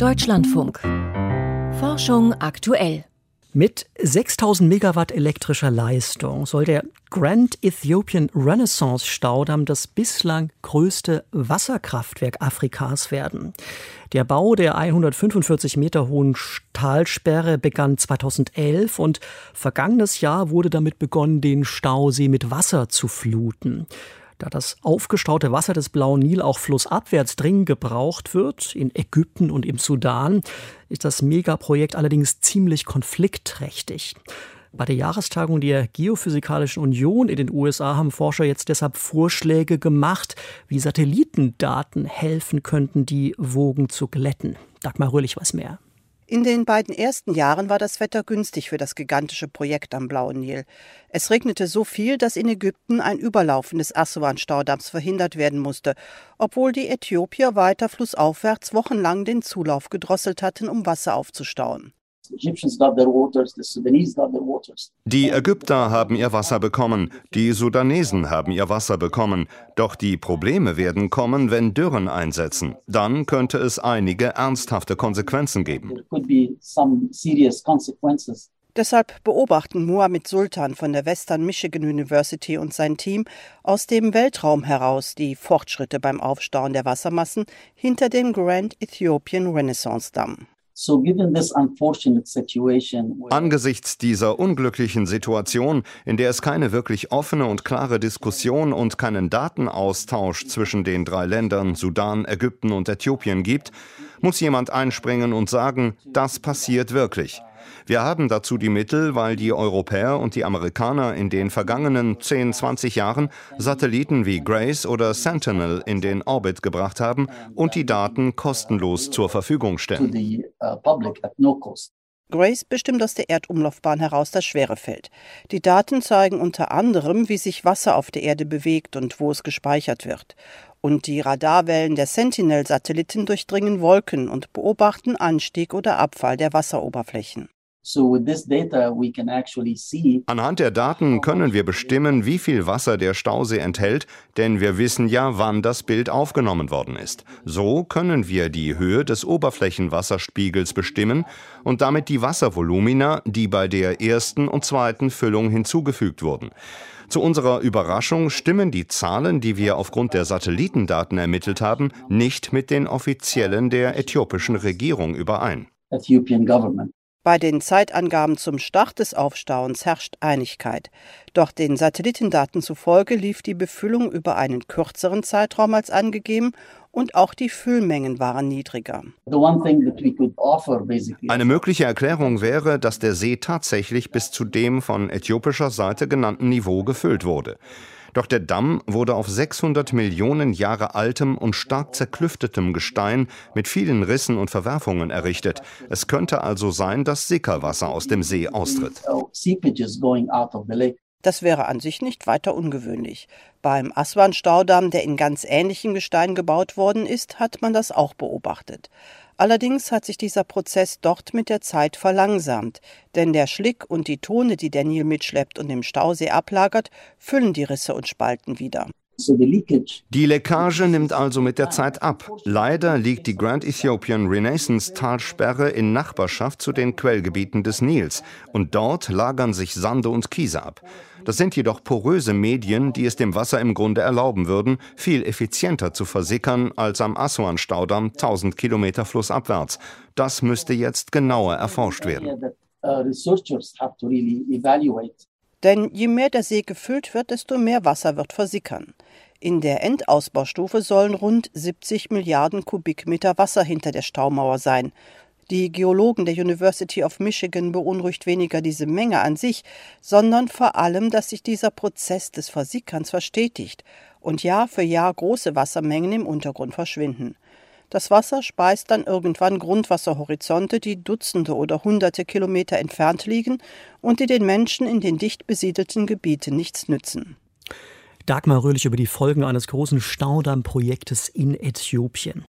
Deutschlandfunk. Forschung aktuell. Mit 6000 Megawatt elektrischer Leistung soll der Grand Ethiopian Renaissance Staudamm das bislang größte Wasserkraftwerk Afrikas werden. Der Bau der 145 Meter hohen Talsperre begann 2011 und vergangenes Jahr wurde damit begonnen, den Stausee mit Wasser zu fluten. Da das aufgestaute Wasser des Blauen Nil auch flussabwärts dringend gebraucht wird, in Ägypten und im Sudan, ist das Megaprojekt allerdings ziemlich konfliktträchtig. Bei der Jahrestagung der Geophysikalischen Union in den USA haben Forscher jetzt deshalb Vorschläge gemacht, wie Satellitendaten helfen könnten, die Wogen zu glätten. Dagmar Röhrlich was mehr. In den beiden ersten Jahren war das Wetter günstig für das gigantische Projekt am Blauen Nil. Es regnete so viel, dass in Ägypten ein Überlaufen des Aswan-Staudamms verhindert werden musste, obwohl die Äthiopier weiter flussaufwärts wochenlang den Zulauf gedrosselt hatten, um Wasser aufzustauen. Die Ägypter haben ihr Wasser bekommen, die Sudanesen haben ihr Wasser bekommen. Doch die Probleme werden kommen, wenn Dürren einsetzen. Dann könnte es einige ernsthafte Konsequenzen geben. Deshalb beobachten Mohamed Sultan von der Western Michigan University und sein Team aus dem Weltraum heraus die Fortschritte beim Aufstauen der Wassermassen hinter dem Grand Ethiopian Renaissance Damm. Angesichts dieser unglücklichen Situation, in der es keine wirklich offene und klare Diskussion und keinen Datenaustausch zwischen den drei Ländern Sudan, Ägypten und Äthiopien gibt, muss jemand einspringen und sagen, das passiert wirklich. Wir haben dazu die Mittel, weil die Europäer und die Amerikaner in den vergangenen 10, 20 Jahren Satelliten wie Grace oder Sentinel in den Orbit gebracht haben und die Daten kostenlos zur Verfügung stellen. Grace bestimmt aus der Erdumlaufbahn heraus das Schwerefeld. Die Daten zeigen unter anderem, wie sich Wasser auf der Erde bewegt und wo es gespeichert wird. Und die Radarwellen der Sentinel-Satelliten durchdringen Wolken und beobachten Anstieg oder Abfall der Wasseroberflächen. Anhand der Daten können wir bestimmen, wie viel Wasser der Stausee enthält, denn wir wissen ja, wann das Bild aufgenommen worden ist. So können wir die Höhe des Oberflächenwasserspiegels bestimmen und damit die Wasservolumina, die bei der ersten und zweiten Füllung hinzugefügt wurden. Zu unserer Überraschung stimmen die Zahlen, die wir aufgrund der Satellitendaten ermittelt haben, nicht mit den offiziellen der äthiopischen Regierung überein. Ethiopian government. Bei den Zeitangaben zum Start des Aufstauens herrscht Einigkeit. Doch den Satellitendaten zufolge lief die Befüllung über einen kürzeren Zeitraum als angegeben und auch die Füllmengen waren niedriger. Eine mögliche Erklärung wäre, dass der See tatsächlich bis zu dem von äthiopischer Seite genannten Niveau gefüllt wurde. Doch der Damm wurde auf 600 Millionen Jahre altem und stark zerklüftetem Gestein mit vielen Rissen und Verwerfungen errichtet. Es könnte also sein, dass Sickerwasser aus dem See austritt. Das wäre an sich nicht weiter ungewöhnlich. Beim Aswan-Staudamm, der in ganz ähnlichem Gestein gebaut worden ist, hat man das auch beobachtet. Allerdings hat sich dieser Prozess dort mit der Zeit verlangsamt, denn der Schlick und die Tone, die der Nil mitschleppt und im Stausee ablagert, füllen die Risse und Spalten wieder. Die Leckage nimmt also mit der Zeit ab. Leider liegt die Grand Ethiopian Renaissance Talsperre in Nachbarschaft zu den Quellgebieten des Nils und dort lagern sich Sande und Kiese ab. Das sind jedoch poröse Medien, die es dem Wasser im Grunde erlauben würden, viel effizienter zu versickern als am Aswan-Staudamm 1000 Kilometer flussabwärts. Das müsste jetzt genauer erforscht werden. Denn je mehr der See gefüllt wird, desto mehr Wasser wird versickern. In der Endausbaustufe sollen rund 70 Milliarden Kubikmeter Wasser hinter der Staumauer sein. Die Geologen der University of Michigan beunruhigt weniger diese Menge an sich, sondern vor allem, dass sich dieser Prozess des Versickerns verstetigt und Jahr für Jahr große Wassermengen im Untergrund verschwinden. Das Wasser speist dann irgendwann Grundwasserhorizonte, die Dutzende oder Hunderte Kilometer entfernt liegen und die den Menschen in den dicht besiedelten Gebieten nichts nützen. Dagmar Röhlich über die Folgen eines großen Staudammprojektes in Äthiopien.